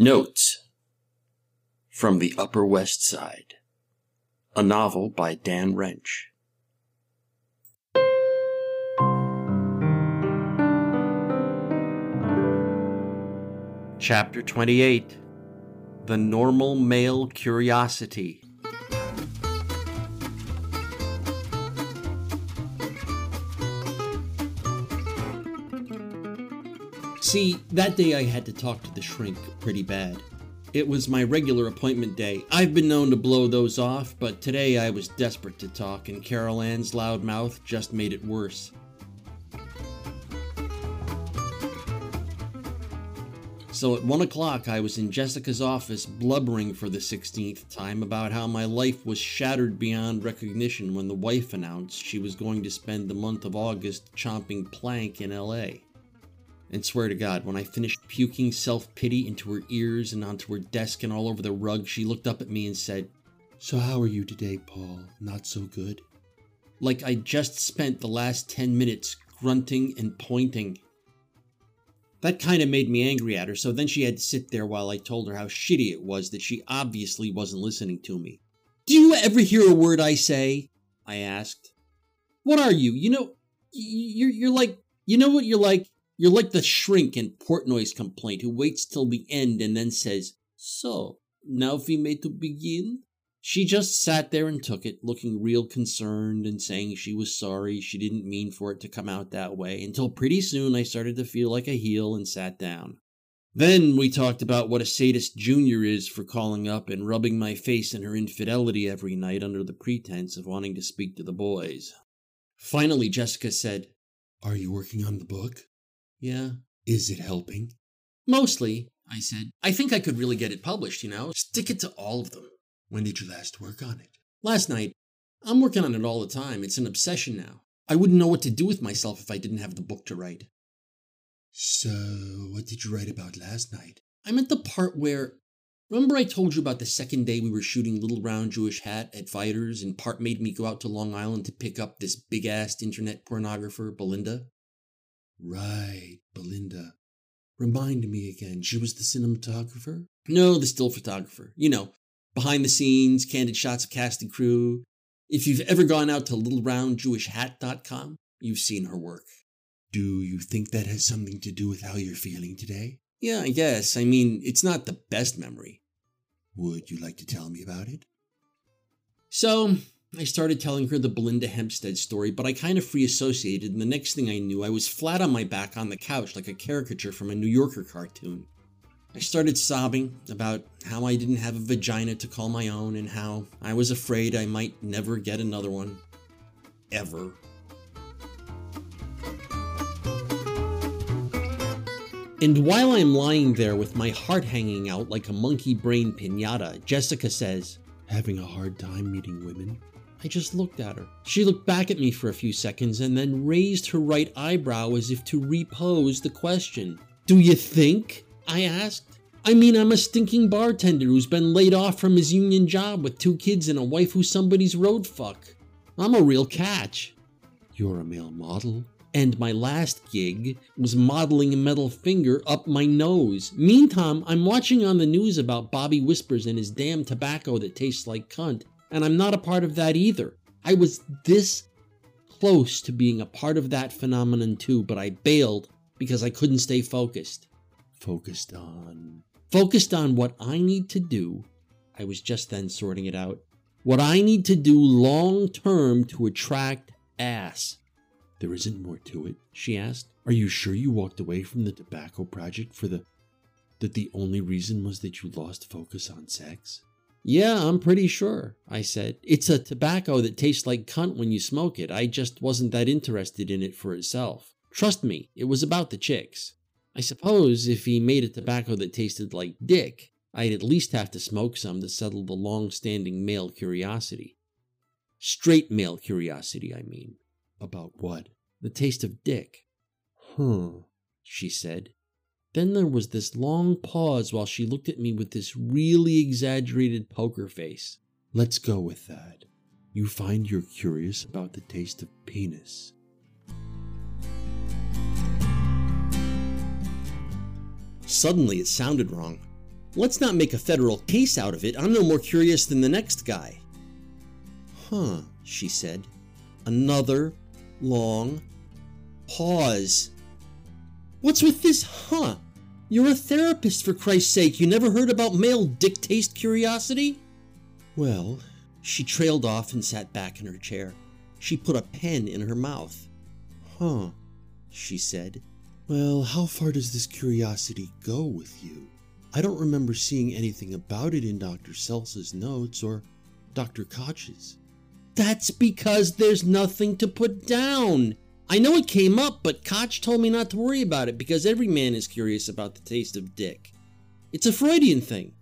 Notes from the Upper West Side, a novel by Dan Wrench. Chapter 28 The Normal Male Curiosity. See, that day I had to talk to the shrink pretty bad. It was my regular appointment day. I've been known to blow those off, but today I was desperate to talk, and Carol Ann's loud mouth just made it worse. So at one o'clock, I was in Jessica's office blubbering for the 16th time about how my life was shattered beyond recognition when the wife announced she was going to spend the month of August chomping plank in LA. And swear to God, when I finished puking self pity into her ears and onto her desk and all over the rug, she looked up at me and said, So, how are you today, Paul? Not so good? Like I just spent the last 10 minutes grunting and pointing. That kind of made me angry at her, so then she had to sit there while I told her how shitty it was that she obviously wasn't listening to me. Do you ever hear a word I say? I asked. What are you? You know, you're, you're like, you know what you're like? You're like the shrink in Portnoy's complaint who waits till the end and then says, So, now we may to begin? She just sat there and took it, looking real concerned and saying she was sorry she didn't mean for it to come out that way, until pretty soon I started to feel like a heel and sat down. Then we talked about what a sadist Junior is for calling up and rubbing my face in her infidelity every night under the pretense of wanting to speak to the boys. Finally, Jessica said, Are you working on the book? Yeah. Is it helping? Mostly, I said. I think I could really get it published, you know? Stick it to all of them. When did you last work on it? Last night. I'm working on it all the time. It's an obsession now. I wouldn't know what to do with myself if I didn't have the book to write. So, what did you write about last night? I meant the part where. Remember, I told you about the second day we were shooting Little Round Jewish Hat at Fighters, and Part made me go out to Long Island to pick up this big assed internet pornographer, Belinda? Right, Belinda. Remind me again, she was the cinematographer? No, the still photographer. You know, behind the scenes, candid shots of cast and crew. If you've ever gone out to littleroundjewishhat.com, you've seen her work. Do you think that has something to do with how you're feeling today? Yeah, I guess. I mean, it's not the best memory. Would you like to tell me about it? So, I started telling her the Belinda Hempstead story, but I kind of free associated, and the next thing I knew, I was flat on my back on the couch like a caricature from a New Yorker cartoon. I started sobbing about how I didn't have a vagina to call my own and how I was afraid I might never get another one. Ever. And while I'm lying there with my heart hanging out like a monkey brain pinata, Jessica says, Having a hard time meeting women? I just looked at her. She looked back at me for a few seconds and then raised her right eyebrow as if to repose the question. Do you think? I asked. I mean, I'm a stinking bartender who's been laid off from his union job with two kids and a wife who's somebody's road fuck. I'm a real catch. You're a male model? And my last gig was modeling a metal finger up my nose. Meantime, I'm watching on the news about Bobby Whispers and his damn tobacco that tastes like cunt and I'm not a part of that either. I was this close to being a part of that phenomenon too, but I bailed because I couldn't stay focused. Focused on. Focused on what I need to do. I was just then sorting it out. What I need to do long term to attract ass. There isn't more to it, she asked. Are you sure you walked away from the tobacco project for the. that the only reason was that you lost focus on sex? Yeah, I'm pretty sure, I said. It's a tobacco that tastes like cunt when you smoke it. I just wasn't that interested in it for itself. Trust me, it was about the chicks. I suppose if he made a tobacco that tasted like dick, I'd at least have to smoke some to settle the long standing male curiosity. Straight male curiosity, I mean. About what? The taste of dick. Huh, she said. Then there was this long pause while she looked at me with this really exaggerated poker face. Let's go with that. You find you're curious about the taste of penis. Suddenly, it sounded wrong. Let's not make a federal case out of it. I'm no more curious than the next guy. Huh, she said. Another long pause. What's with this huh? You're a therapist, for Christ's sake. You never heard about male dick taste curiosity? Well, she trailed off and sat back in her chair. She put a pen in her mouth. Huh, she said. Well, how far does this curiosity go with you? I don't remember seeing anything about it in Dr. Selsa's notes or Dr. Koch's. That's because there's nothing to put down. I know it came up, but Koch told me not to worry about it because every man is curious about the taste of dick. It's a Freudian thing.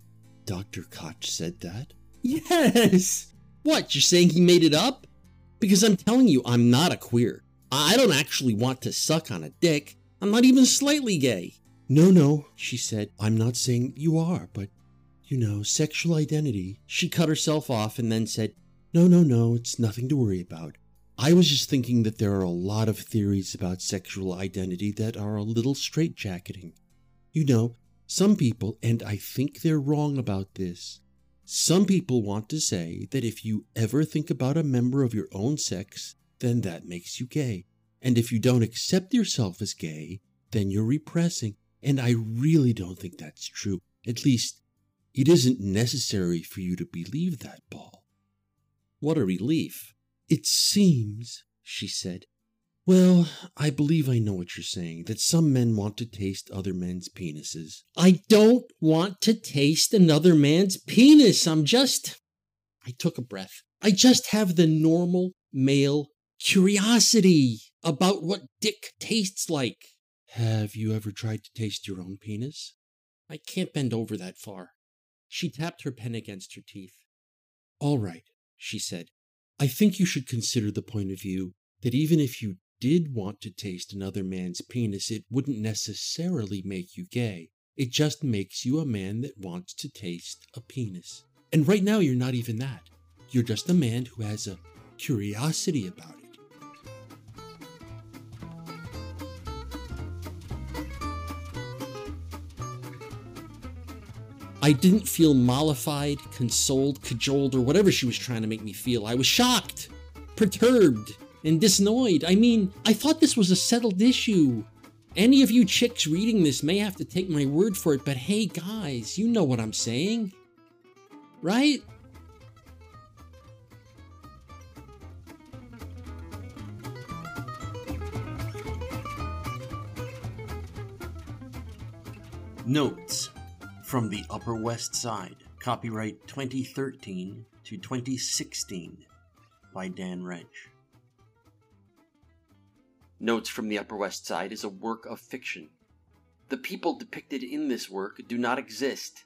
Dr. Koch said that? Yes! What, you're saying he made it up? Because I'm telling you, I'm not a queer. I don't actually want to suck on a dick. I'm not even slightly gay. No, no, she said. I'm not saying you are, but, you know, sexual identity. She cut herself off and then said, No, no, no, it's nothing to worry about. I was just thinking that there are a lot of theories about sexual identity that are a little straitjacketing. You know, some people, and I think they're wrong about this, some people want to say that if you ever think about a member of your own sex, then that makes you gay. And if you don't accept yourself as gay, then you're repressing. And I really don't think that's true. At least, it isn't necessary for you to believe that, Paul. What a relief. It seems, she said. Well, I believe I know what you're saying that some men want to taste other men's penises. I don't want to taste another man's penis. I'm just. I took a breath. I just have the normal male curiosity about what dick tastes like. Have you ever tried to taste your own penis? I can't bend over that far. She tapped her pen against her teeth. All right, she said. I think you should consider the point of view that even if you did want to taste another man's penis, it wouldn't necessarily make you gay. It just makes you a man that wants to taste a penis. And right now, you're not even that. You're just a man who has a curiosity about it. I didn't feel mollified, consoled, cajoled, or whatever she was trying to make me feel. I was shocked, perturbed, and disnoyed. I mean, I thought this was a settled issue. Any of you chicks reading this may have to take my word for it, but hey, guys, you know what I'm saying. Right? Notes from the Upper West Side, copyright 2013 to 2016 by Dan Wrench. Notes from the Upper West Side is a work of fiction. The people depicted in this work do not exist.